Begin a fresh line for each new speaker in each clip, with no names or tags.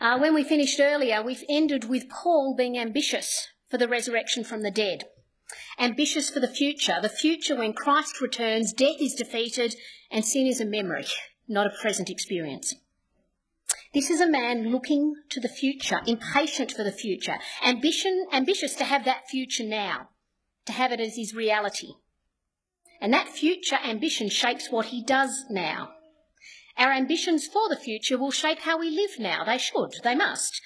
Uh, when we finished earlier, we've ended with Paul being ambitious for the resurrection from the dead. Ambitious for the future, the future when Christ returns, death is defeated, and sin is a memory, not a present experience. This is a man looking to the future, impatient for the future, ambition, ambitious to have that future now, to have it as his reality. And that future ambition shapes what he does now. Our ambitions for the future will shape how we live now. They should, they must.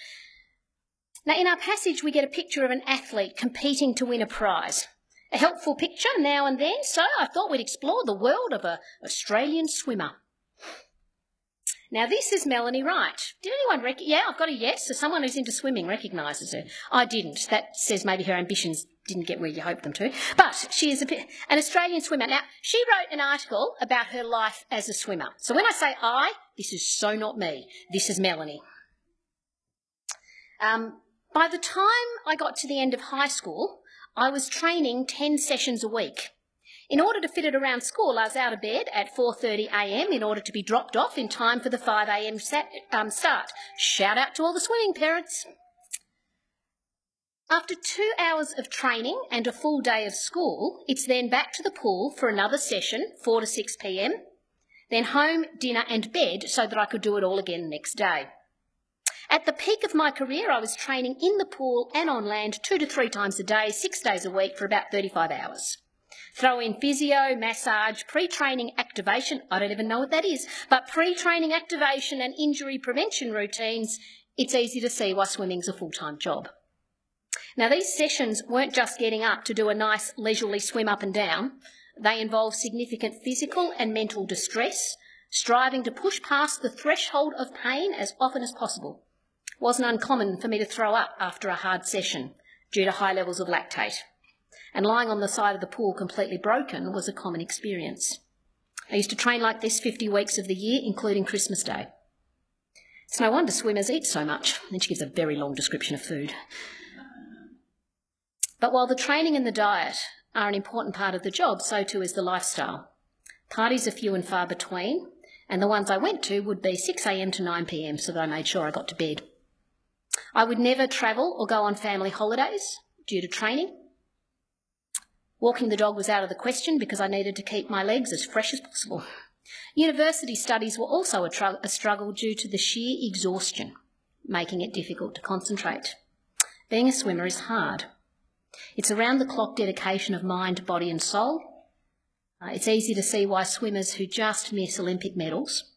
Now, in our passage, we get a picture of an athlete competing to win a prize. A helpful picture now and then, so I thought we'd explore the world of an Australian swimmer. Now, this is Melanie Wright. Did anyone rec- Yeah, I've got a yes. So someone who's into swimming recognises her. I didn't. That says maybe her ambitions didn't get where you hoped them to. But she is a, an Australian swimmer. Now, she wrote an article about her life as a swimmer. So when I say I, this is so not me. This is Melanie. Um, by the time I got to the end of high school, I was training 10 sessions a week. In order to fit it around school, I was out of bed at 4.30am in order to be dropped off in time for the 5am um, start. Shout out to all the swimming parents. After two hours of training and a full day of school, it's then back to the pool for another session, 4 to 6pm, then home, dinner and bed so that I could do it all again next day. At the peak of my career, I was training in the pool and on land two to three times a day, six days a week for about 35 hours. Throw in physio, massage, pre training activation, I don't even know what that is, but pre training activation and injury prevention routines, it's easy to see why swimming's a full time job. Now, these sessions weren't just getting up to do a nice leisurely swim up and down, they involve significant physical and mental distress, striving to push past the threshold of pain as often as possible wasn't uncommon for me to throw up after a hard session due to high levels of lactate. And lying on the side of the pool completely broken was a common experience. I used to train like this 50 weeks of the year, including Christmas Day. It's no wonder swimmers eat so much. And she gives a very long description of food. But while the training and the diet are an important part of the job, so too is the lifestyle. Parties are few and far between, and the ones I went to would be 6am to 9pm so that I made sure I got to bed. I would never travel or go on family holidays due to training. Walking the dog was out of the question because I needed to keep my legs as fresh as possible. University studies were also a, tr- a struggle due to the sheer exhaustion, making it difficult to concentrate. Being a swimmer is hard. It's around the clock dedication of mind, body, and soul. Uh, it's easy to see why swimmers who just miss Olympic medals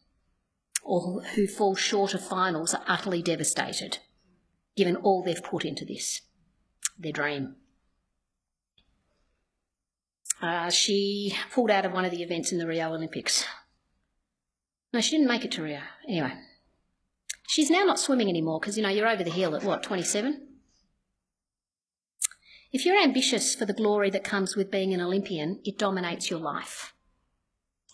or who fall short of finals are utterly devastated given all they've put into this, their dream. Uh, she pulled out of one of the events in the Rio Olympics. No, she didn't make it to Rio. Anyway, she's now not swimming anymore because, you know, you're over the hill at what, 27? If you're ambitious for the glory that comes with being an Olympian, it dominates your life.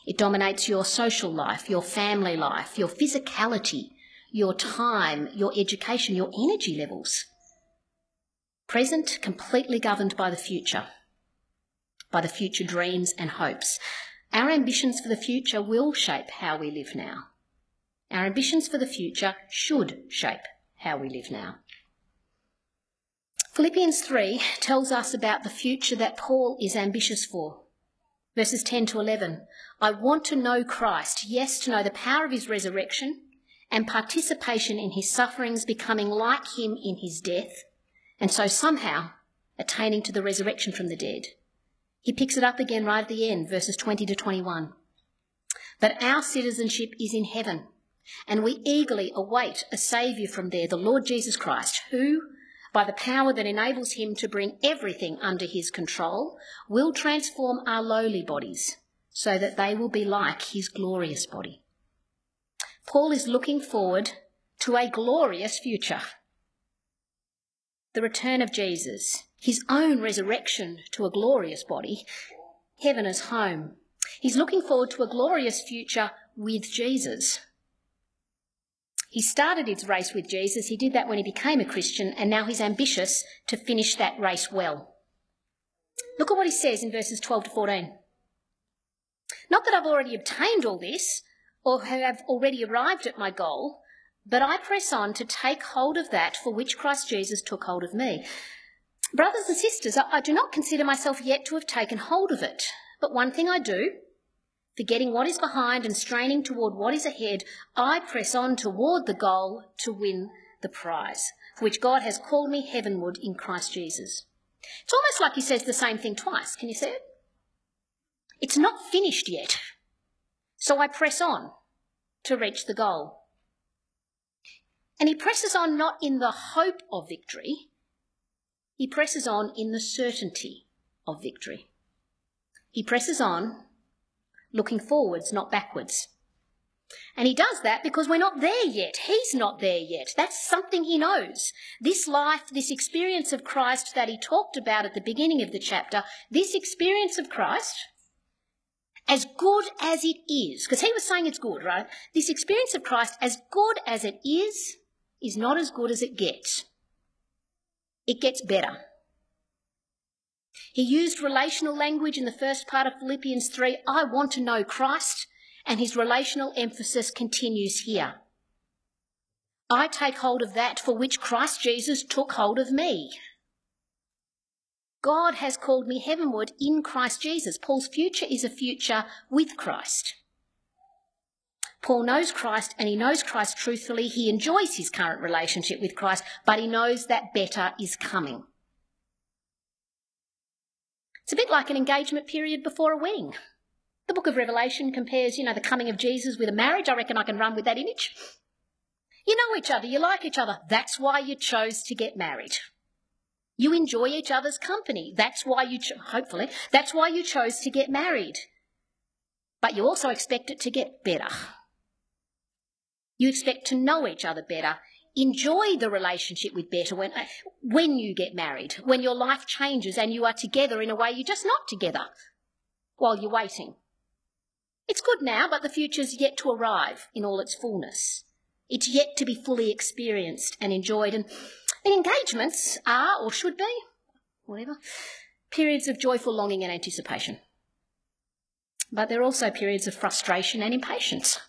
It dominates your social life, your family life, your physicality, your time, your education, your energy levels. Present, completely governed by the future, by the future dreams and hopes. Our ambitions for the future will shape how we live now. Our ambitions for the future should shape how we live now. Philippians 3 tells us about the future that Paul is ambitious for. Verses 10 to 11. I want to know Christ, yes, to know the power of his resurrection and participation in his sufferings, becoming like him in his death, and so somehow attaining to the resurrection from the dead. He picks it up again right at the end, verses 20 to 21. But our citizenship is in heaven, and we eagerly await a Saviour from there, the Lord Jesus Christ, who, by the power that enables him to bring everything under his control, will transform our lowly bodies so that they will be like his glorious body. Paul is looking forward to a glorious future. The return of Jesus, his own resurrection to a glorious body, heaven as home. He's looking forward to a glorious future with Jesus. He started his race with Jesus. He did that when he became a Christian, and now he's ambitious to finish that race well. Look at what he says in verses 12 to 14. Not that I've already obtained all this, or have already arrived at my goal, but I press on to take hold of that for which Christ Jesus took hold of me. Brothers and sisters, I do not consider myself yet to have taken hold of it, but one thing I do, forgetting what is behind and straining toward what is ahead, I press on toward the goal to win the prize, for which God has called me heavenward in Christ Jesus. It's almost like he says the same thing twice. Can you see it? It's not finished yet. So I press on to reach the goal. And he presses on not in the hope of victory, he presses on in the certainty of victory. He presses on looking forwards, not backwards. And he does that because we're not there yet. He's not there yet. That's something he knows. This life, this experience of Christ that he talked about at the beginning of the chapter, this experience of Christ, as good as it is, because he was saying it's good, right? This experience of Christ, as good as it is, is not as good as it gets. It gets better. He used relational language in the first part of Philippians 3. I want to know Christ, and his relational emphasis continues here. I take hold of that for which Christ Jesus took hold of me. God has called me heavenward in Christ Jesus. Paul's future is a future with Christ. Paul knows Christ and he knows Christ truthfully. He enjoys his current relationship with Christ, but he knows that better is coming. It's a bit like an engagement period before a wedding. The book of Revelation compares, you know, the coming of Jesus with a marriage. I reckon I can run with that image. You know each other, you like each other. That's why you chose to get married. You enjoy each other's company. That's why you, cho- hopefully, that's why you chose to get married. But you also expect it to get better. You expect to know each other better. Enjoy the relationship with better when, uh, when you get married, when your life changes and you are together in a way you're just not together while you're waiting. It's good now, but the future's yet to arrive in all its fullness. It's yet to be fully experienced and enjoyed. And and engagements are, or should be, whatever, periods of joyful longing and anticipation. But they're also periods of frustration and impatience.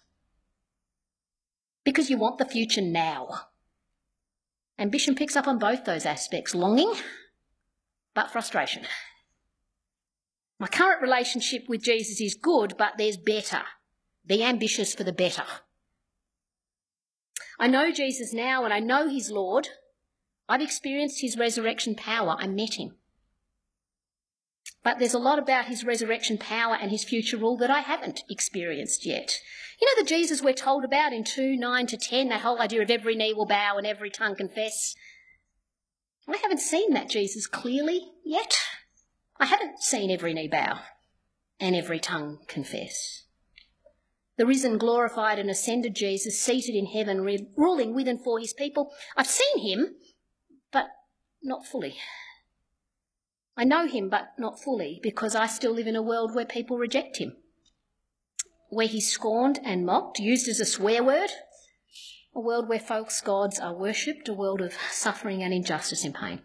Because you want the future now. Ambition picks up on both those aspects longing, but frustration. My current relationship with Jesus is good, but there's better. Be ambitious for the better. I know Jesus now and I know he's Lord, I've experienced his resurrection power. I met him. But there's a lot about his resurrection power and his future rule that I haven't experienced yet. You know the Jesus we're told about in 2 9 to 10, that whole idea of every knee will bow and every tongue confess? I haven't seen that Jesus clearly yet. I haven't seen every knee bow and every tongue confess. The risen, glorified, and ascended Jesus seated in heaven, ruling with and for his people. I've seen him, but not fully. I know him, but not fully, because I still live in a world where people reject him, where he's scorned and mocked, used as a swear word, a world where false gods are worshipped, a world of suffering and injustice and pain.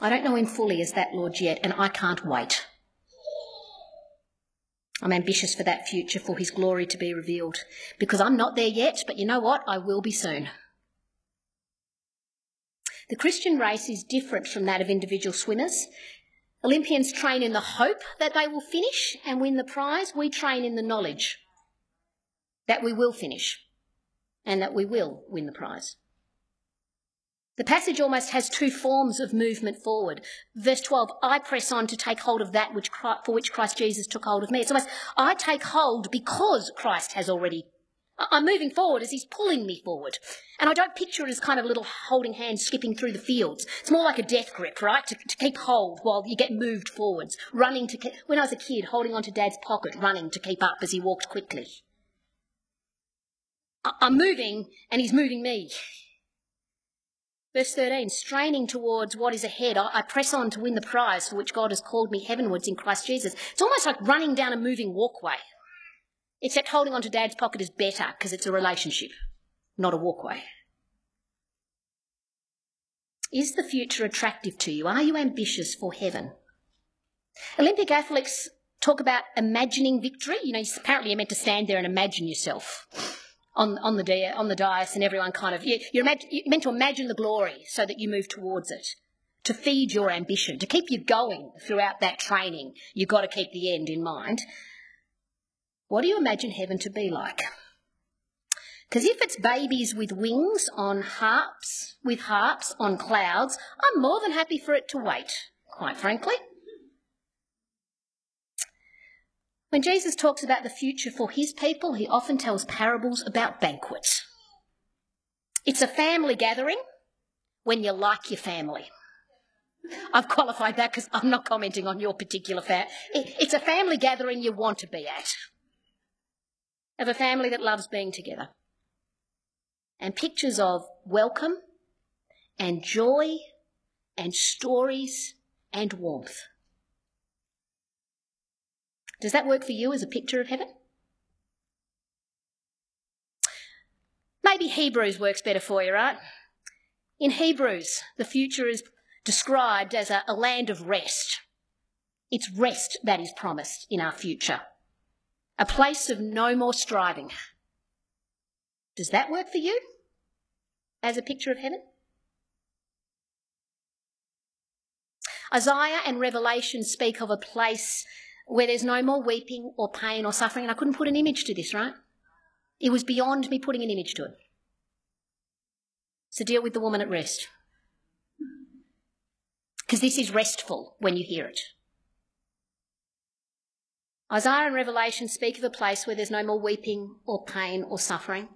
I don't know him fully as that Lord yet, and I can't wait. I'm ambitious for that future, for his glory to be revealed, because I'm not there yet, but you know what? I will be soon. The Christian race is different from that of individual swimmers. Olympians train in the hope that they will finish and win the prize. We train in the knowledge that we will finish and that we will win the prize. The passage almost has two forms of movement forward. Verse 12, I press on to take hold of that which, for which Christ Jesus took hold of me. It's almost, I take hold because Christ has already I'm moving forward as he's pulling me forward. And I don't picture it as kind of a little holding hand skipping through the fields. It's more like a death grip, right? To, to keep hold while you get moved forwards. Running to, keep, when I was a kid, holding onto dad's pocket, running to keep up as he walked quickly. I'm moving and he's moving me. Verse 13, straining towards what is ahead, I press on to win the prize for which God has called me heavenwards in Christ Jesus. It's almost like running down a moving walkway. Except holding onto dad's pocket is better because it's a relationship, not a walkway. Is the future attractive to you? Are you ambitious for heaven? Olympic athletes talk about imagining victory. You know, apparently you're meant to stand there and imagine yourself on, on, the, di- on the dais, and everyone kind of, you, you're, imag- you're meant to imagine the glory so that you move towards it, to feed your ambition, to keep you going throughout that training. You've got to keep the end in mind. What do you imagine heaven to be like? Because if it's babies with wings on harps, with harps on clouds, I'm more than happy for it to wait, quite frankly. When Jesus talks about the future for his people, he often tells parables about banquets. It's a family gathering when you like your family. I've qualified that because I'm not commenting on your particular family. It's a family gathering you want to be at, of a family that loves being together. And pictures of welcome and joy and stories and warmth. Does that work for you as a picture of heaven? Maybe Hebrews works better for you, right? In Hebrews, the future is described as a, a, land of rest. It's rest that is promised in our future, a place of no more striving. Does that work for you as a picture of heaven? Isaiah and Revelation speak of a place where there's no more weeping or pain or suffering. And I couldn't put an image to this, right? It was beyond me putting an image to it. So deal with the woman at rest. Because this is restful when you hear it. Isaiah and Revelation speak of a place where there's no more weeping or pain or suffering,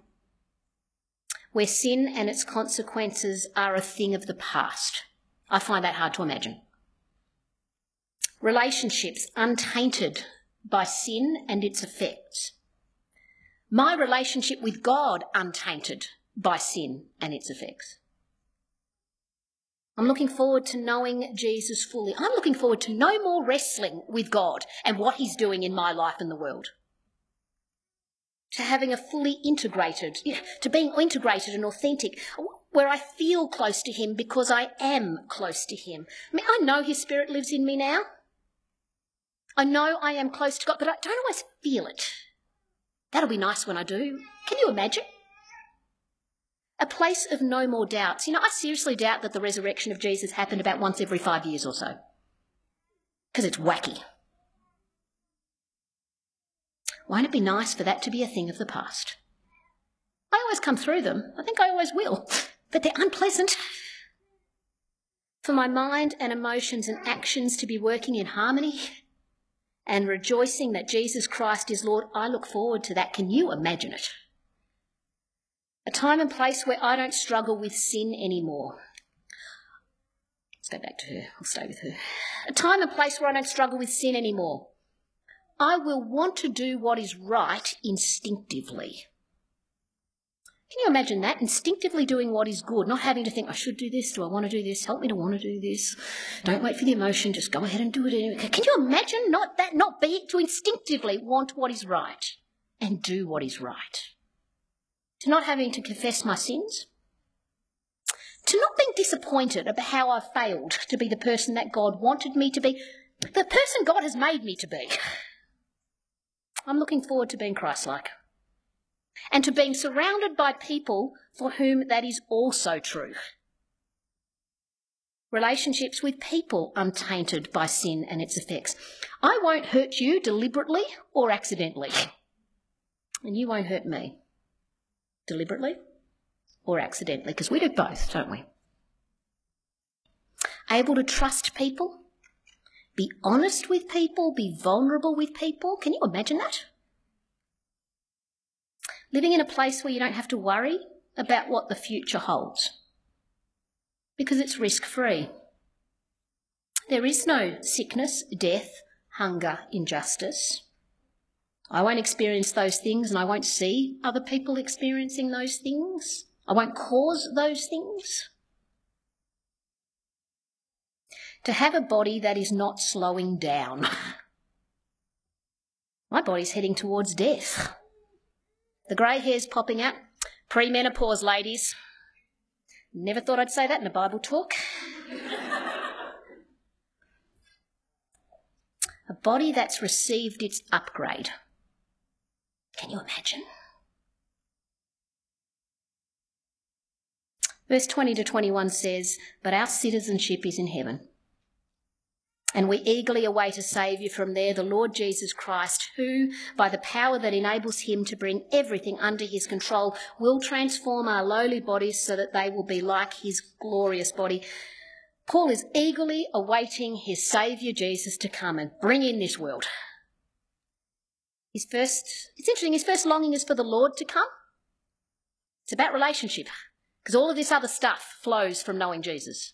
where sin and its consequences are a thing of the past. I find that hard to imagine relationships untainted by sin and its effects. My relationship with God untainted by sin and its effects. I'm looking forward to knowing Jesus fully. I'm looking forward to no more wrestling with God and what He's doing in my life and the world. To having a fully integrated, to being integrated and authentic, where I feel close to Him because I am close to Him. I mean, I know His Spirit lives in me now. I know I am close to God, but I don't always feel it. That'll be nice when I do. Can you imagine? A place of no more doubts. You know, I seriously doubt that the resurrection of Jesus happened about once every five years or so. Because it's wacky. Won't it be nice for that to be a thing of the past? I always come through them. I think I always will. But they're unpleasant. For my mind and emotions and actions to be working in harmony and rejoicing that Jesus Christ is Lord, I look forward to that. Can you imagine it? A time and place where I don't struggle with sin anymore. Let's go back to her. I'll stay with her. A time and place where I don't struggle with sin anymore. I will want to do what is right instinctively. Can you imagine that? Instinctively doing what is good, not having to think, I should do this, do I want to do this, help me to want to do this. Don't wait for the emotion, just go ahead and do it anyway. Can you imagine not that not be to instinctively want what is right and do what is right? To not having to confess my sins? To not being disappointed about how I've failed to be the person that God wanted me to be, the person God has made me to be. I'm looking forward to being Christ like and to being surrounded by people for whom that is also true. Relationships with people untainted by sin and its effects. I won't hurt you deliberately or accidentally, and you won't hurt me deliberately or accidentally, because we do both, don't we? Able to trust people, be honest with people, be vulnerable with people. Can you imagine that? living in a place where you don't have to worry about what the future holds because it's risk free. There is no sickness, death, hunger, injustice. I won't experience those things and I won't see other people experiencing those things. I won't cause those things. To have a body that is not slowing down. My body's heading towards death. The grey hair's popping out. Premenopause, ladies. Never thought I'd say that in a Bible talk. a body that's received its upgrade. Can you imagine? Verse 20 to 21 says, But our citizenship is in heaven. And we eagerly await a Saviour from there, the Lord Jesus Christ, who, by the power that enables him to bring everything under his control, will transform our lowly bodies so that they will be like his glorious body. Paul is eagerly awaiting his Saviour Jesus to come and bring in this world. His first, it's interesting, his first longing is for the Lord to come. It's about relationship. Because all of this other stuff flows from knowing Jesus.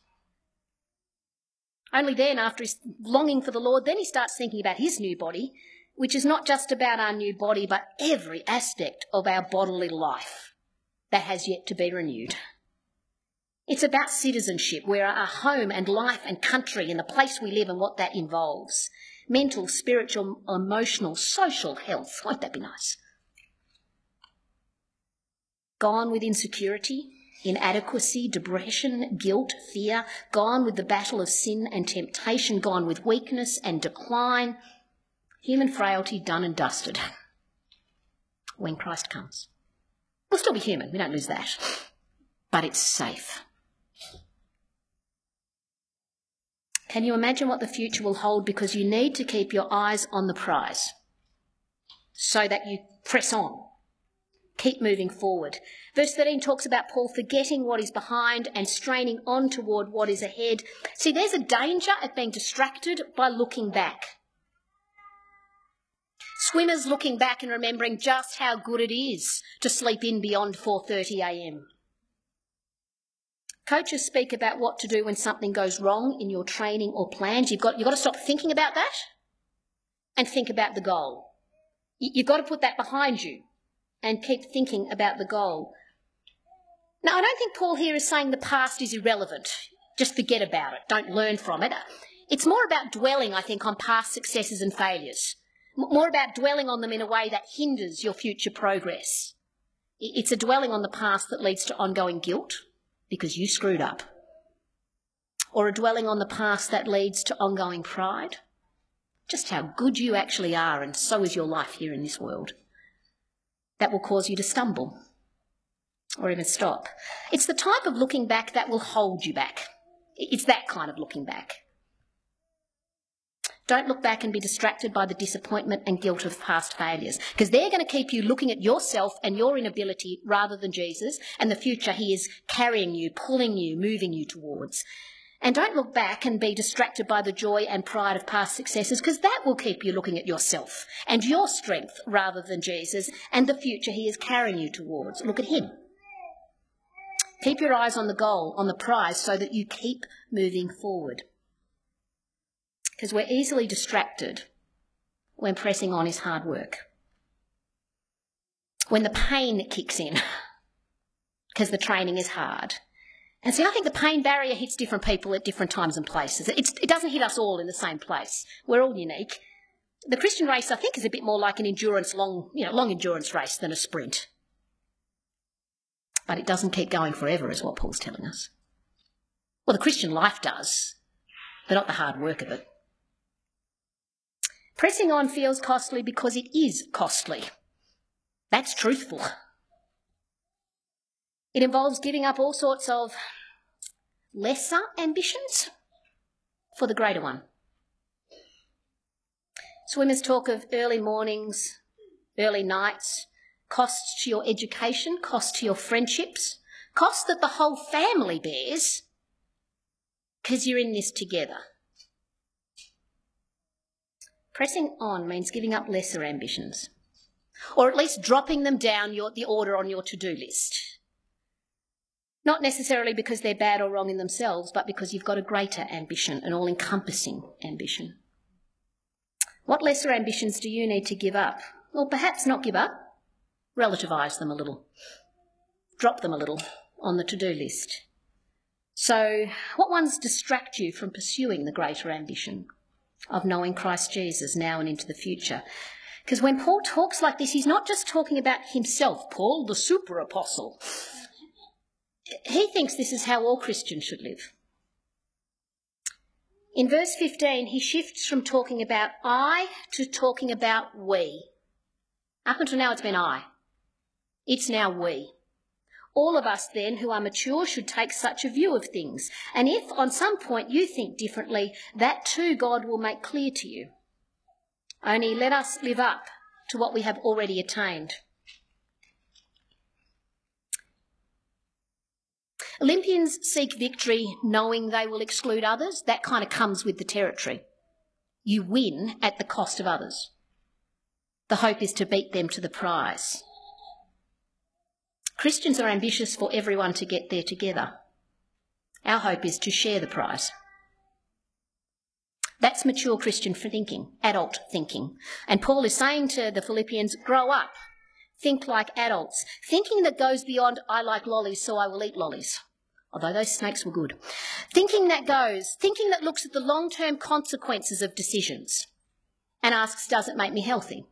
Only then, after his longing for the Lord, then he starts thinking about his new body, which is not just about our new body, but every aspect of our bodily life that has yet to be renewed. It's about citizenship, where our home and life and country and the place we live and what that involves. Mental, spiritual, emotional, social health. Won't that be nice? Gone with insecurity, inadequacy, depression, guilt, fear, gone with the battle of sin and temptation, gone with weakness and decline, human frailty done and dusted when Christ comes. We'll still be human, we don't lose that, but it's safe. Can you imagine what the future will hold? Because you need to keep your eyes on the prize so that you press on keep moving forward. Verse 13 talks about Paul forgetting what is behind and straining on toward what is ahead. See, there's a danger of being distracted by looking back. Swimmers looking back and remembering just how good it is to sleep in beyond 4:30 a.m. Coaches speak about what to do when something goes wrong in your training or plans. You've got, you've got to stop thinking about that and think about the goal. You've got to put that behind you and keep thinking about the goal. Now, I don't think Paul here is saying the past is irrelevant. Just forget about it. Don't learn from it. It's more about dwelling, I think, on past successes and failures. More about dwelling on them in a way that hinders your future progress. It's a dwelling on the past that leads to ongoing guilt because you screwed up. Or a dwelling on the past that leads to ongoing pride. Just how good you actually are, and so is your life here in this world that will cause you to stumble or even stop. It's the type of looking back that will hold you back. It's that kind of looking back. Don't look back and be distracted by the disappointment and guilt of past failures, because they're going to keep you looking at yourself and your inability rather than Jesus and the future He is carrying you, pulling you, moving you towards. And don't look back and be distracted by the joy and pride of past successes, because that will keep you looking at yourself and your strength rather than Jesus and the future he is carrying you towards. Look at him. Keep your eyes on the goal, on the prize, so that you keep moving forward. Because we're easily distracted when pressing on is hard work. When the pain kicks in, because the training is hard and see, I think the pain barrier hits different people at different times and places. It's, it doesn't hit us all in the same place. We're all unique. The Christian race, I think, is a bit more like an endurance long, you know, long endurance race than a sprint. But it doesn't keep going forever, is what Paul's telling us. Well, the Christian life does, but not the hard work of it. Pressing on feels costly because it is costly. That's truthful. It involves giving up all sorts of lesser ambitions for the greater one. Swimmers talk of early mornings, early nights, costs to your education, costs to your friendships, costs that the whole family bears because you're in this together. Pressing on means giving up lesser ambitions, or at least dropping them down your, the order on your to do list. Not necessarily because they're bad or wrong in themselves, but because you've got a greater ambition, an all encompassing ambition. What lesser ambitions do you need to give up? Or perhaps not give up, relativise them a little, drop them a little on the to do list. So, what ones distract you from pursuing the greater ambition of knowing Christ Jesus now and into the future? Because when Paul talks like this, he's not just talking about himself, Paul, the super apostle he thinks this is how all Christians should live. In verse 15, he shifts from talking about I to talking about we. Up until now, it's been I. It's now we. All of us, then, who are mature, should take such a view of things. And if on some point you think differently, that too God will make clear to you. Only let us live up to what we have already attained. Olympians seek victory knowing they will exclude others. That kind of comes with the territory. You win at the cost of others. The hope is to beat them to the prize. Christians are ambitious for everyone to get there together. Our hope is to share the prize. That's mature Christian thinking, adult thinking. And Paul is saying to the Philippians, grow up, think like adults, thinking that goes beyond, I like lollies, so I will eat lollies. Although those snakes were good. Thinking that goes, thinking that looks at the long term consequences of decisions and asks, does it make me healthy?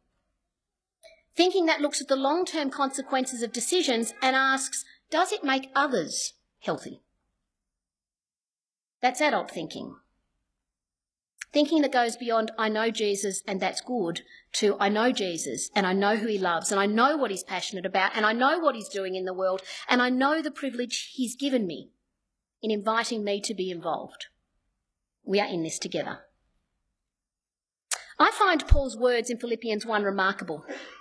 Thinking that looks at the long term consequences of decisions and asks, does it make others healthy? That's adult thinking. Thinking that goes beyond, I know Jesus and that's good, to I know Jesus and I know who he loves and I know what he's passionate about and I know what he's doing in the world and I know the privilege he's given me in inviting me to be involved. We are in this together. I find Paul's words in Philippians 1 remarkable.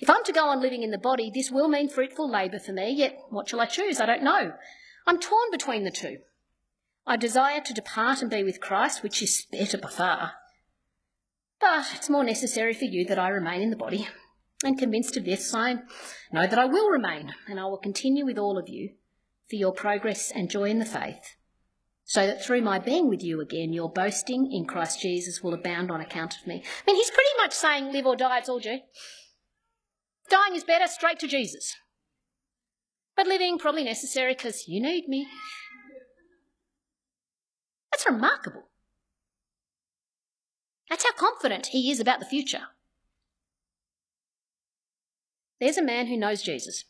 If I'm to go on living in the body, this will mean fruitful labour for me, yet what shall I choose? I don't know. I'm torn between the two. I desire to depart and be with Christ, which is better by far. But it's more necessary for you that I remain in the body. And convinced of this, I know that I will remain, and I will continue with all of you for your progress and joy in the faith, so that through my being with you again, your boasting in Christ Jesus will abound on account of me. I mean, he's pretty much saying, live or die, it's all due. Dying is better, straight to Jesus. But living probably necessary because you need me. That's remarkable. That's how confident he is about the future. There's a man who knows Jesus,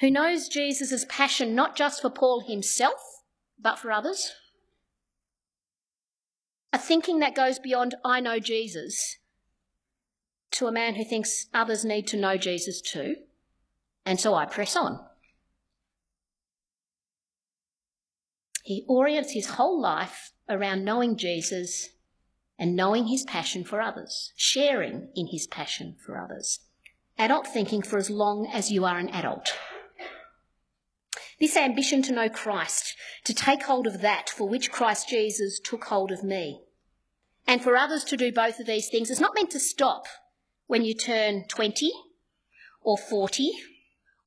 who knows Jesus' passion not just for Paul himself, but for others. A thinking that goes beyond, I know Jesus, to a man who thinks others need to know Jesus too, and so I press on. He orients his whole life around knowing Jesus and knowing his passion for others, sharing in his passion for others. Adult thinking for as long as you are an adult. This ambition to know Christ, to take hold of that for which Christ Jesus took hold of me, and for others to do both of these things is not meant to stop when you turn 20 or 40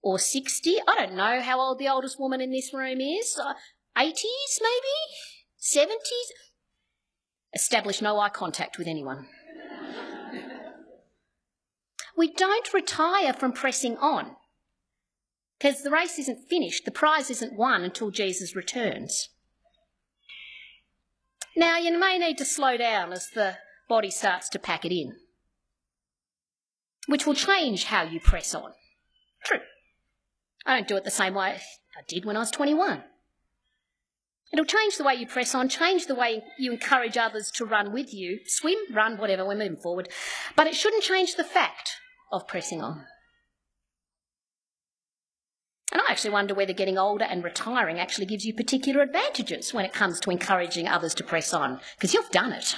or 60. I don't know how old the oldest woman in this room is. Uh, 80s, maybe? 70s? Establish no eye contact with anyone. we don't retire from pressing on because the race isn't finished, the prize isn't won until Jesus returns. Now, you may need to slow down as the body starts to pack it in which will change how you press on. True. I don't do it the same way I did when I was 21. It'll change the way you press on, change the way you encourage others to run with you, swim, run, whatever, we're moving forward. But it shouldn't change the fact of pressing on. And I actually wonder whether getting older and retiring actually gives you particular advantages when it comes to encouraging others to press on, because you've done it.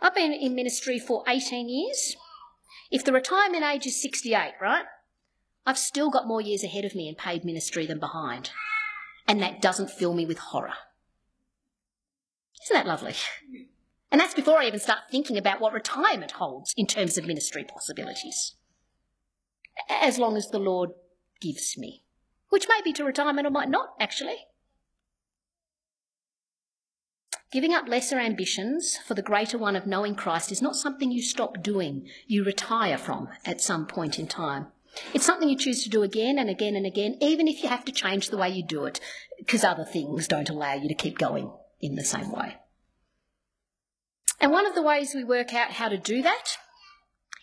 I've been in ministry for 18 years. If the retirement age is 68, right? I've still got more years ahead of me in paid ministry than behind. And that doesn't fill me with horror. Isn't that lovely? And that's before I even start thinking about what retirement holds in terms of ministry possibilities. As long as the Lord gives me. Which may be to retirement or might not, actually. Giving up lesser ambitions for the greater one of knowing Christ is not something you stop doing, you retire from at some point in time. It's something you choose to do again and again and again, even if you have to change the way you do it, because other things don't allow you to keep going in the same way. And one of the ways we work out how to do that,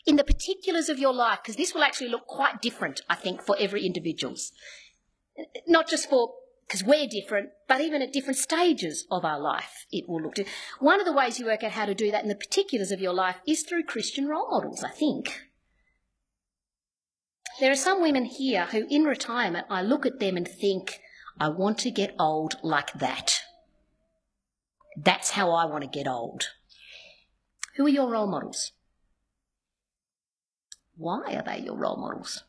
in the particulars of your life, because this will actually look quite different, I think, for every individual's. Not just for because we're different, but even at different stages of our life, it will look different. One of the ways you work out how to do that in the particulars of your life is through Christian role models, I think. There are some women here who, in retirement, I look at them and think, I want to get old like that. That's how I want to get old. Who are your role models? Why are they your role models?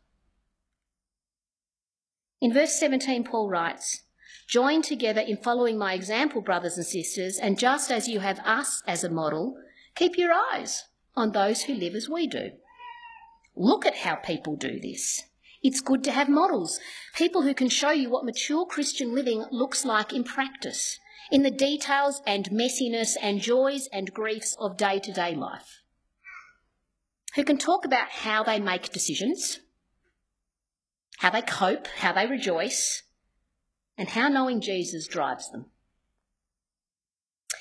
In verse 17, Paul writes, Join together in following my example, brothers and sisters, and just as you have us as a model, keep your eyes on those who live as we do. Look at how people do this. It's good to have models, people who can show you what mature Christian living looks like in practice, in the details and messiness and joys and griefs of day to day life. Who can talk about how they make decisions, how they cope, how they rejoice, and how knowing Jesus drives them.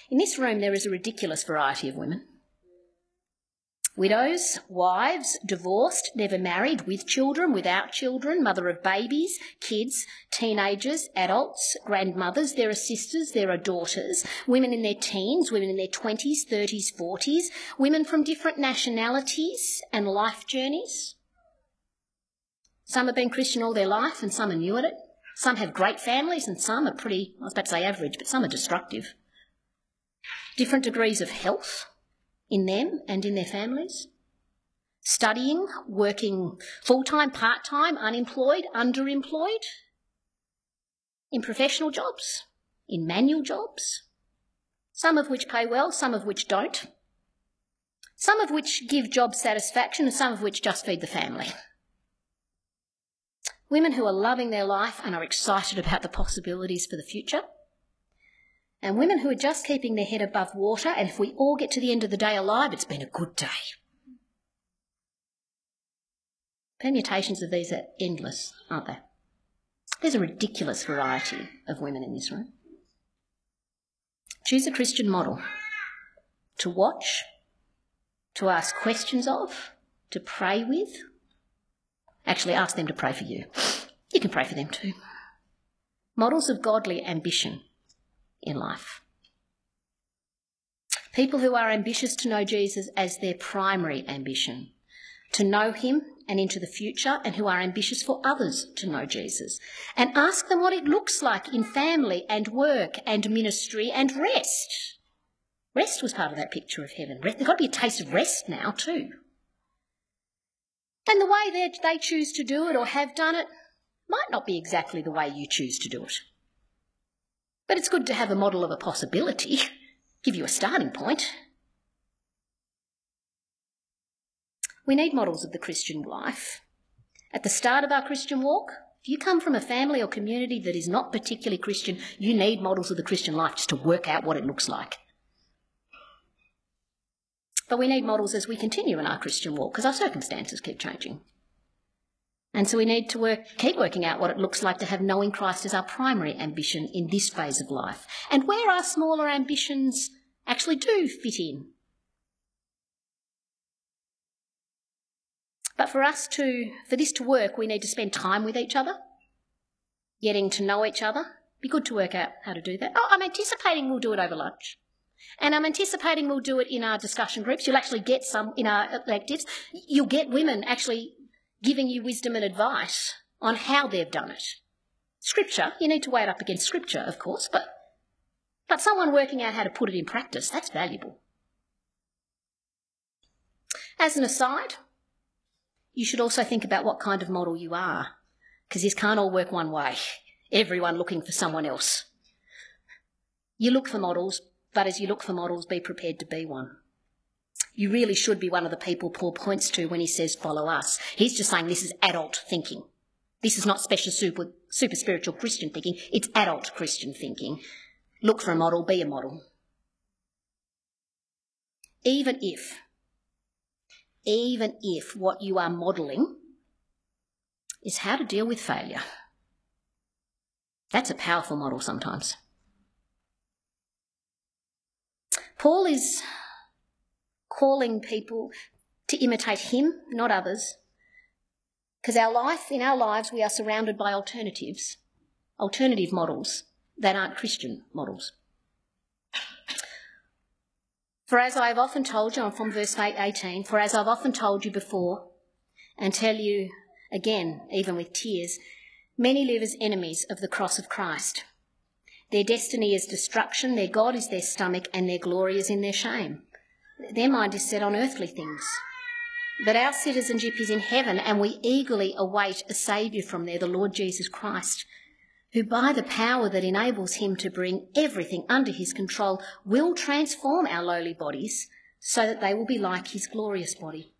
In this room, there is a ridiculous variety of women widows, wives, divorced, never married, with children, without children, mother of babies, kids, teenagers, adults, grandmothers. There are sisters, there are daughters, women in their teens, women in their 20s, 30s, 40s, women from different nationalities and life journeys. Some have been Christian all their life and some are new at it. Some have great families and some are pretty, I was about to say average, but some are destructive. Different degrees of health in them and in their families. Studying, working full time, part time, unemployed, underemployed. In professional jobs, in manual jobs. Some of which pay well, some of which don't. Some of which give job satisfaction and some of which just feed the family. Women who are loving their life and are excited about the possibilities for the future. And women who are just keeping their head above water, and if we all get to the end of the day alive, it's been a good day. Permutations of these are endless, aren't they? There's a ridiculous variety of women in this room. Choose a Christian model to watch, to ask questions of, to pray with, Actually, ask them to pray for you. You can pray for them too. Models of godly ambition in life. People who are ambitious to know Jesus as their primary ambition, to know him and into the future, and who are ambitious for others to know Jesus. And ask them what it looks like in family and work and ministry and rest. Rest was part of that picture of heaven. There's got to be a taste of rest now, too. And the way that they choose to do it or have done it might not be exactly the way you choose to do it. But it's good to have a model of a possibility, give you a starting point. We need models of the Christian life. At the start of our Christian walk, if you come from a family or community that is not particularly Christian, you need models of the Christian life just to work out what it looks like. But we need models as we continue in our Christian walk because our circumstances keep changing. And so we need to work, keep working out what it looks like to have knowing Christ as our primary ambition in this phase of life and where our smaller ambitions actually do fit in. But for us to, for this to work, we need to spend time with each other, getting to know each other. Be good to work out how to do that. Oh, I'm anticipating we'll do it over lunch. And I'm anticipating we'll do it in our discussion groups. You'll actually get some in our electives. You'll get women actually giving you wisdom and advice on how they've done it. Scripture, you need to weigh it up against scripture, of course, but, but someone working out how to put it in practice, that's valuable. As an aside, you should also think about what kind of model you are, because this can't all work one way. Everyone looking for someone else. You look for models, but as you look for models, be prepared to be one. You really should be one of the people Paul points to when he says, follow us. He's just saying this is adult thinking. This is not special super, super spiritual Christian thinking. It's adult Christian thinking. Look for a model, be a model. Even if, even if what you are modelling is how to deal with failure. That's a powerful model sometimes. Paul is calling people to imitate him, not others, because our life, in our lives, we are surrounded by alternatives, alternative models that aren't Christian models. For as I have often told you, I'm from verse 18, for as I've often told you before, and tell you again, even with tears, many live as enemies of the cross of Christ. Their destiny is destruction, their God is their stomach, and their glory is in their shame. Their mind is set on earthly things. But our citizenship is in heaven, and we eagerly await a Saviour from there, the Lord Jesus Christ, who by the power that enables him to bring everything under his control will transform our lowly bodies so that they will be like his glorious body.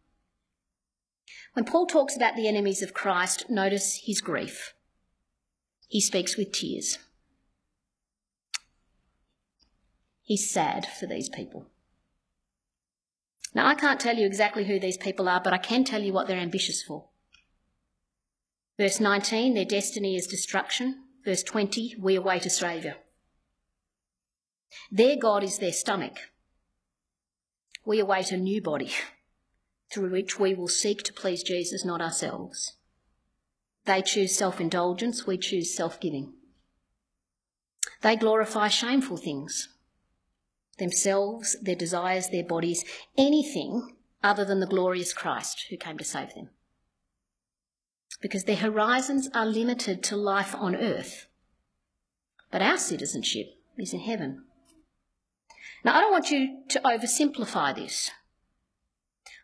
When Paul talks about the enemies of Christ, notice his grief. He speaks with tears. He's sad for these people. Now, I can't tell you exactly who these people are, but I can tell you what they're ambitious for. Verse 19, their destiny is destruction. Verse 20, we await a Saviour. Their God is their stomach. We await a new body through which we will seek to please Jesus, not ourselves. They choose self indulgence, we choose self giving. They glorify shameful things themselves, their desires, their bodies, anything other than the glorious Christ who came to save them because their horizons are limited to life on earth. But our citizenship is in heaven. Now, I don't want you to oversimplify this.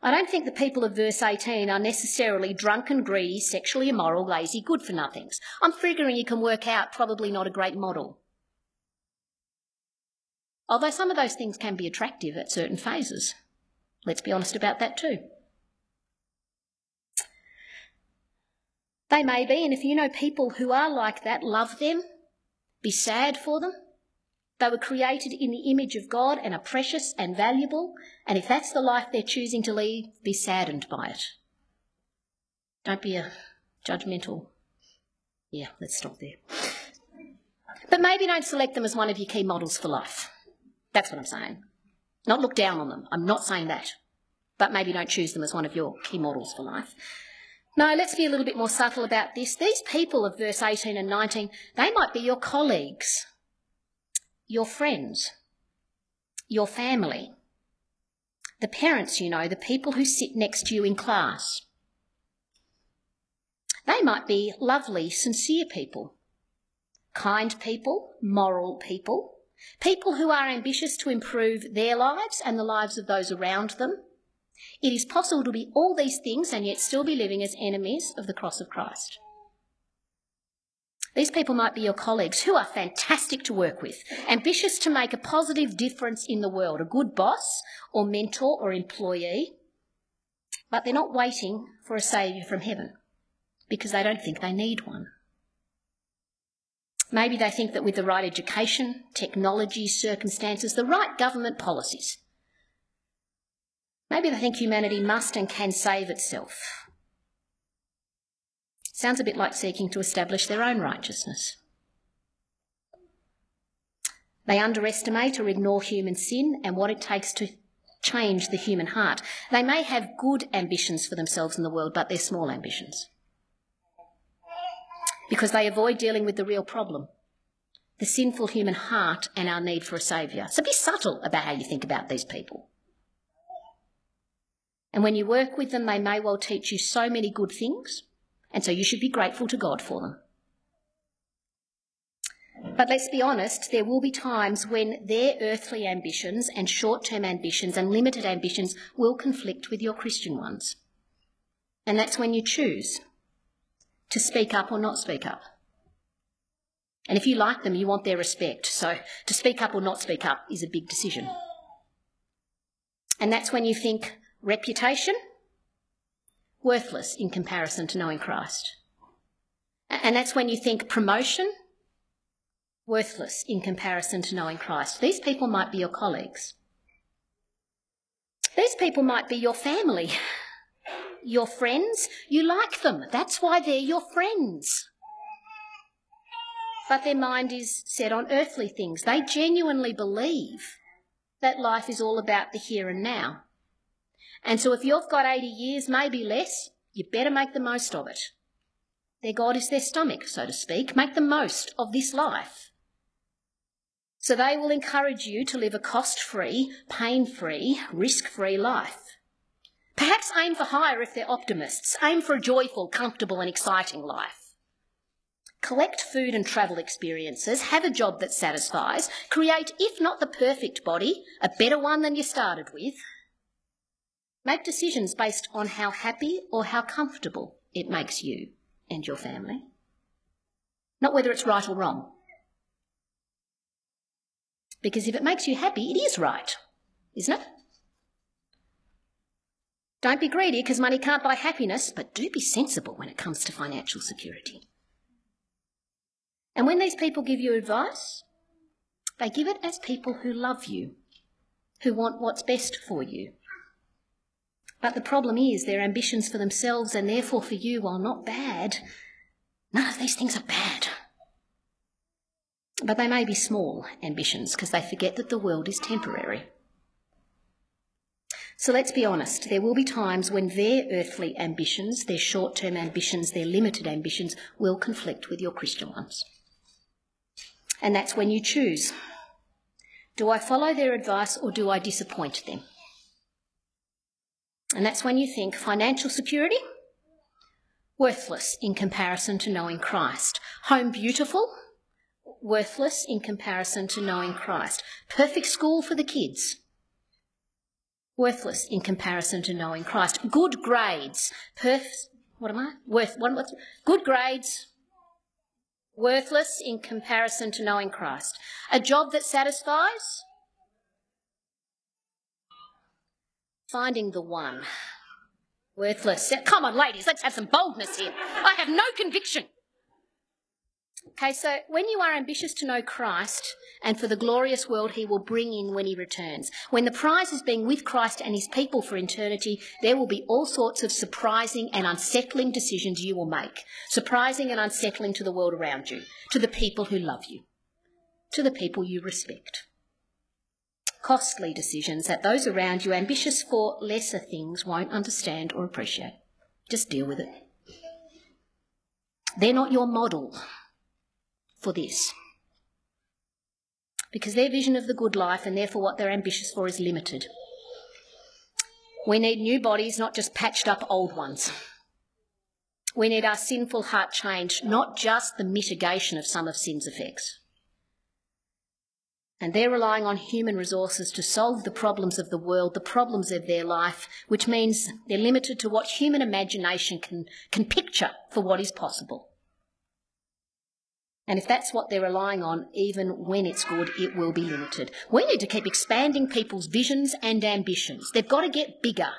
I don't think the people of verse 18 are necessarily drunken, greedy, sexually immoral, lazy, good for nothings. I'm figuring you can work out probably not a great model. Although some of those things can be attractive at certain phases. Let's be honest about that too. They may be, and if you know people who are like that, love them, be sad for them. They were created in the image of God and are precious and valuable, and if that's the life they're choosing to lead, be saddened by it. Don't be a judgmental. Yeah, let's stop there. But maybe don't select them as one of your key models for life. That's what I'm saying. Not look down on them. I'm not saying that. But maybe don't choose them as one of your key models for life. No, let's be a little bit more subtle about this. These people of verse 18 and 19, they might be your colleagues, your friends, your family, the parents, you know, the people who sit next to you in class. They might be lovely, sincere people, kind people, moral people, people who are ambitious to improve their lives and the lives of those around them it is possible to be all these things and yet still be living as enemies of the cross of Christ. These people might be your colleagues who are fantastic to work with, ambitious to make a positive difference in the world, a good boss or mentor or employee, but they're not waiting for a saviour from heaven because they don't think they need one. Maybe they think that with the right education, technology, circumstances, the right government policies, Maybe they think humanity must and can save itself. Sounds a bit like seeking to establish their own righteousness. They underestimate or ignore human sin and what it takes to change the human heart. They may have good ambitions for themselves in the world, but they're small ambitions. Because they avoid dealing with the real problem the sinful human heart and our need for a saviour. So be subtle about how you think about these people. And when you work with them, they may well teach you so many good things, and so you should be grateful to God for them. But let's be honest, there will be times when their earthly ambitions and short term ambitions and limited ambitions will conflict with your Christian ones. And that's when you choose to speak up or not speak up. And if you like them, you want their respect. So to speak up or not speak up is a big decision. And that's when you think, Reputation? Worthless in comparison to knowing Christ. And that's when you think promotion? Worthless in comparison to knowing Christ. These people might be your colleagues. These people might be your family. Your friends, you like them. That's why they're your friends. But their mind is set on earthly things. They genuinely believe that life is all about the here and now. And so if you've got 80 years, maybe less, you better make the most of it. Their God is their stomach, so to speak. Make the most of this life. So they will encourage you to live a cost free, pain free, risk free life. Perhaps aim for higher if they're optimists. Aim for a joyful, comfortable, and exciting life. Collect food and travel experiences, have a job that satisfies, create, if not the perfect body, a better one than you started with. Make decisions based on how happy or how comfortable it makes you and your family, not whether it's right or wrong. Because if it makes you happy, it is right, isn't it? Don't be greedy because money can't buy happiness, but do be sensible when it comes to financial security. And when these people give you advice, they give it as people who love you, who want what's best for you. But the problem is their ambitions for themselves and therefore for you, while not bad, none of these things are bad. But they may be small ambitions because they forget that the world is temporary. So let's be honest, there will be times when their earthly ambitions, their short term ambitions, their limited ambitions will conflict with your Christian ones. And that's when you choose do I follow their advice or do I disappoint them? And that's when you think financial security? Worthless in comparison to knowing Christ. Home beautiful? Worthless in comparison to knowing Christ. Perfect school for the kids? Worthless in comparison to knowing Christ. Good grades, perf- what am I? Worth, what, what's, good grades, worthless in comparison to knowing Christ. A job that satisfies, finding the one. Worthless. Come on, ladies, let's have some boldness here. I have no conviction. Okay, so when you are ambitious to know Christ and for the glorious world he will bring in when he returns, when the prize is being with Christ and his people for eternity, there will be all sorts of surprising and unsettling decisions you will make. Surprising and unsettling to the world around you, to the people who love you, to the people you respect. Costly decisions that those around you, ambitious for lesser things, won't understand or appreciate. Just deal with it. They're not your model for this. Because their vision of the good life and therefore what they're ambitious for is limited. We need new bodies, not just patched up old ones. We need our sinful heart changed, not just the mitigation of some of sin's effects. And they're relying on human resources to solve the problems of the world, the problems of their life, which means they're limited to what human imagination can, can picture for what is possible. And if that's what they're relying on, even when it's good, it will be limited. We need to keep expanding people's visions and ambitions. They've got to get bigger,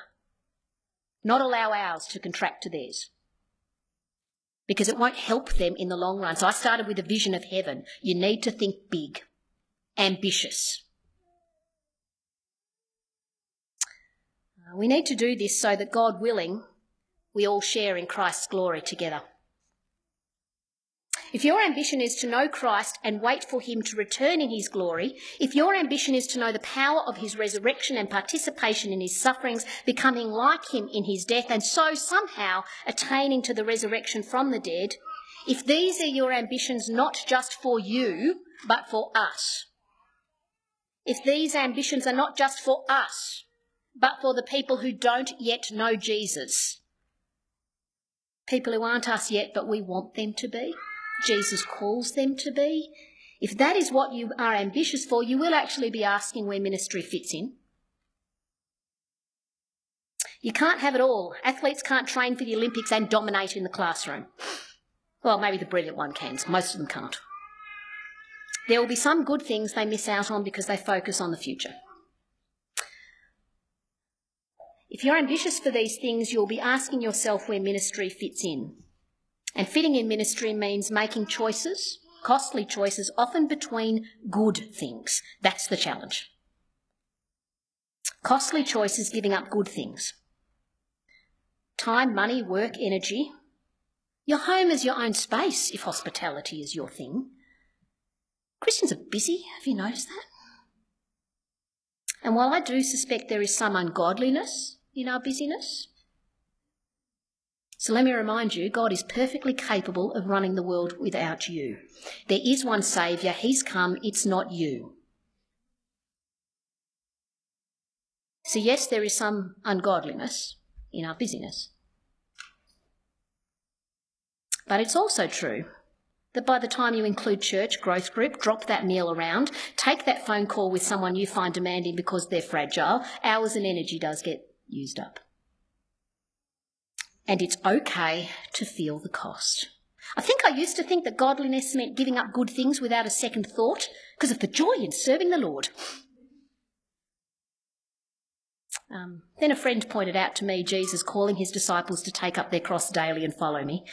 not allow ours to contract to theirs. Because it won't help them in the long run. So I started with a vision of heaven. You need to think big, ambitious. Uh, we need to do this so that, God willing, we all share in Christ's glory together. If your ambition is to know Christ and wait for him to return in his glory, if your ambition is to know the power of his resurrection and participation in his sufferings, becoming like him in his death, and so somehow attaining to the resurrection from the dead, if these are your ambitions not just for you, but for us, if these ambitions are not just for us, but for the people who don't yet know Jesus, people who aren't us yet, but we want them to be, Jesus calls them to be, if that is what you are ambitious for, you will actually be asking where ministry fits in. You can't have it all. Athletes can't train for the Olympics and dominate in the classroom. Well, maybe the brilliant one can. Most of them can't. There will be some good things they miss out on because they focus on the future. If you're ambitious for these things, you'll be asking yourself where ministry fits in. And fitting in ministry means making choices, costly choices, often between good things. That's the challenge. Costly choices giving up good things. time, money, work, energy. Your home is your own space if hospitality is your thing. Christians are busy, have you noticed that? And while I do suspect there is some ungodliness in our busyness, so let me remind you God is perfectly capable of running the world without you. There is one Saviour, He's come, it's not you. So, yes, there is some ungodliness in our busyness. But it's also true that by the time you include church, growth group, drop that meal around, take that phone call with someone you find demanding because they're fragile, hours and energy does get used up. And it's okay to feel the cost. I think I used to think that godliness meant giving up good things without a second thought because of the joy in serving the Lord. Um, then a friend pointed out to me Jesus calling his disciples to take up their cross daily and follow me,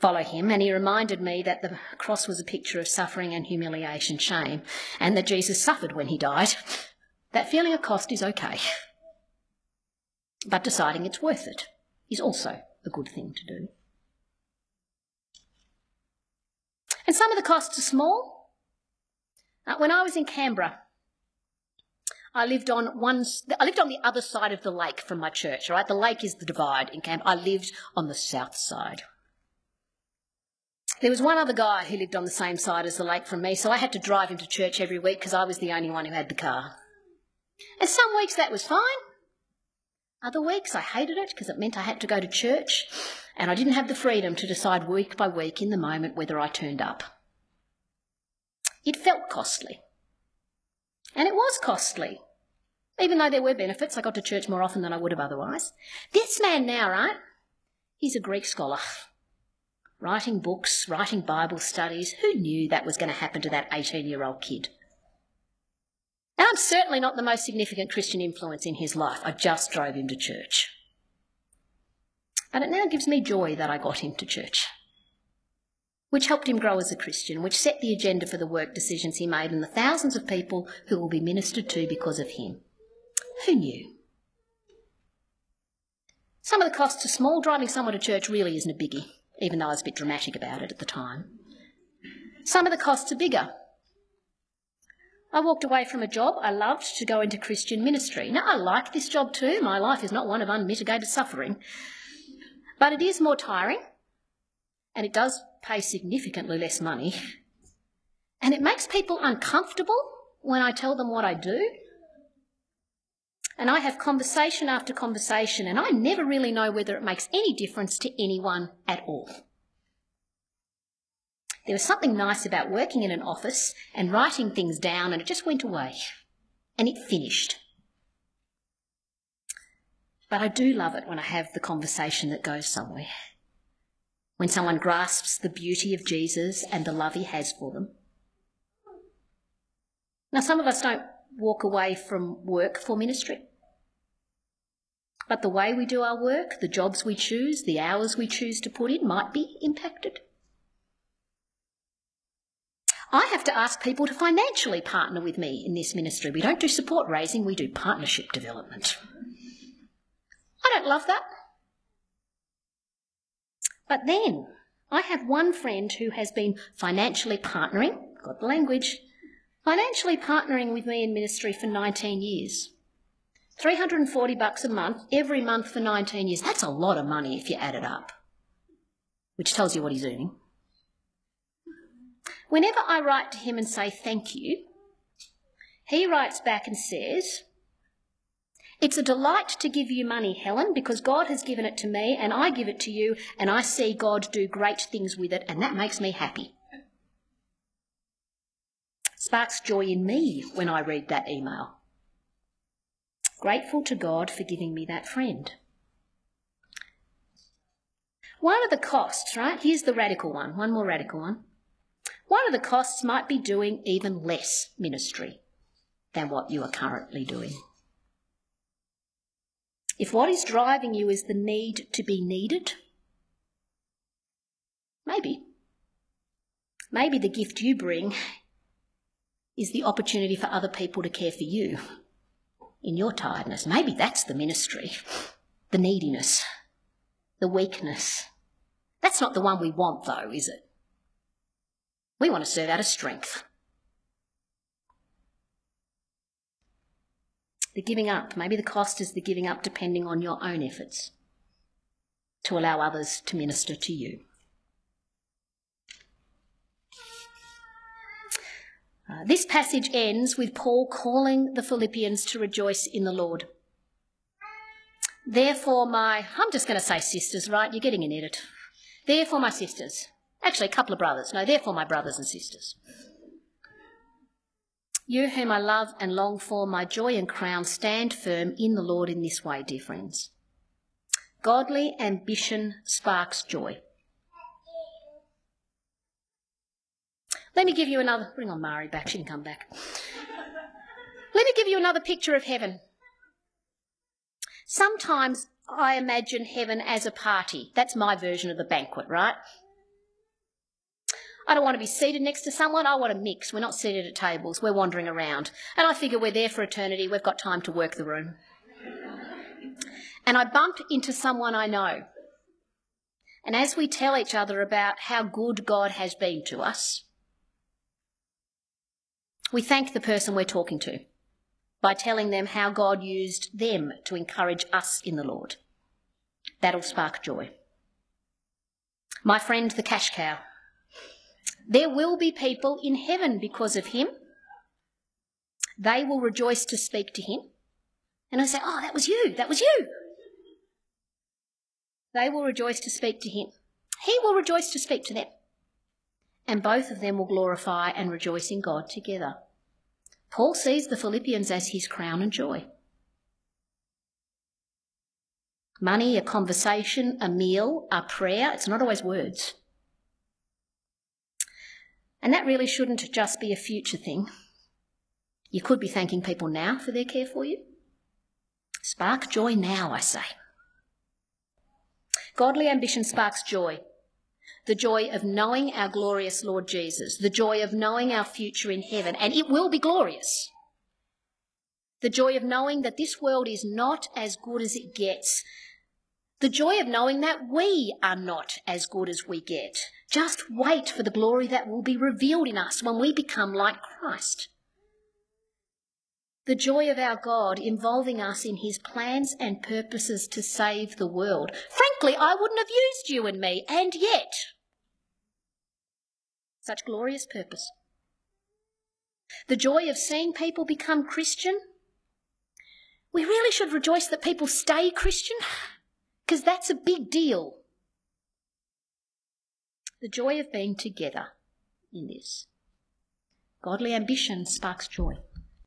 follow him, and he reminded me that the cross was a picture of suffering and humiliation, shame, and that Jesus suffered when he died. That feeling of cost is okay, but deciding it's worth it is also a good thing to do. And some of the costs are small. Uh, when I was in Canberra, I lived on one. I lived on the other side of the lake from my church. Right, the lake is the divide in Camp. I lived on the south side. There was one other guy who lived on the same side as the lake from me, so I had to drive him to church every week because I was the only one who had the car. And some weeks that was fine. Other weeks I hated it because it meant I had to go to church and I didn't have the freedom to decide week by week in the moment whether I turned up. It felt costly. And it was costly. Even though there were benefits, I got to church more often than I would have otherwise. This man now, right? He's a Greek scholar. Writing books, writing Bible studies. Who knew that was going to happen to that 18 year old kid? I'm certainly not the most significant Christian influence in his life. I just drove him to church. And it now gives me joy that I got him to church which helped him grow as a Christian, which set the agenda for the work decisions he made and the thousands of people who will be ministered to because of him. Who knew? Some of the costs are small. Driving someone to church really isn't a biggie, even though I was a bit dramatic about it at the time. Some of the costs are bigger. I walked away from a job I loved to go into Christian ministry. Now, I like this job too. My life is not one of unmitigated suffering. But it is more tiring, and it does pay significantly less money. And it makes people uncomfortable when I tell them what I do. And I have conversation after conversation, and I never really know whether it makes any difference to anyone at all. There was something nice about working in an office and writing things down, and it just went away. And it finished. But I do love it when I have the conversation that goes somewhere when someone grasps the beauty of Jesus and the love he has for them. Now, some of us don't walk away from work for ministry. But the way we do our work, the jobs we choose, the hours we choose to put in might be impacted. I have to ask people to financially partner with me in this ministry. We don't do support raising, we do partnership development. I don't love that. But then I have one friend who has been financially partnering, got the language, financially partnering with me in ministry for 19 years. 340 bucks a month, every month for 19 years. That's a lot of money if you add it up, which tells you what he's earning. Whenever I write to him and say thank you, he writes back and says, it's a delight to give you money, Helen, because God has given it to me and I give it to you and I see God do great things with it and that makes me happy. Sparks joy in me when I read that email. Grateful to God for giving me that friend. One of the costs, right? Here's the radical one, one more radical one. One of the costs might be doing even less ministry than what you are currently doing. If what is driving you is the need to be needed, maybe. Maybe the gift you bring is the opportunity for other people to care for you in your tiredness. Maybe that's the ministry, the neediness. the weakness. That's not the one we want, though, is it? We want to serve out of strength. The giving up. Maybe the cost is the giving up depending on your own efforts to allow others to minister to you. Uh, this passage ends with Paul calling the Philippians to rejoice in the Lord. Therefore, my, I'm just going to say sisters, right? You're getting an edit. Therefore, my sisters. Actually, a couple of brothers. No, therefore, my brothers and sisters. You whom I love and long for, my joy and crown, stand firm in the Lord in this way, dear friends. Godly ambition sparks joy. Let me give you another. Bring on Mari back. She can come back. Let me give you another picture of heaven. Sometimes I imagine heaven as a party. That's my version of the banquet, right? I don't want to be seated next to someone. I want to mix. We're not seated at tables. We're wandering around. And I figure we're there for eternity. We've got time to work the room. And I bump into someone I know. And as we tell each other about how good God has been to us, we thank the person we're talking to by telling them how God used them to encourage us in the Lord. That'll spark joy. My friend, the cash cow. There will be people in heaven because of him. They will rejoice to speak to him. And I say, Oh, that was you. That was you. They will rejoice to speak to him. He will rejoice to speak to them. And both of them will glorify and rejoice in God together. Paul sees the Philippians as his crown and joy. Money, a conversation, a meal, a prayer, it's not always words. And that really shouldn't just be a future thing. You could be thanking people now for their care for you. Spark joy now, I say. Godly ambition sparks joy. The joy of knowing our glorious Lord Jesus, the joy of knowing our future in heaven, and it will be glorious. The joy of knowing that this world is not as good as it gets. The joy of knowing that we are not as good as we get. Just wait for the glory that will be revealed in us when we become like Christ the joy of our God involving us in his plans and purposes to save the world. Frankly, I wouldn't have used you and me, and yet, such glorious purpose. The joy of seeing people become Christian. We really should rejoice that people stay Christian, because that's a big deal. The joy of being together in this. Godly ambition sparks joy.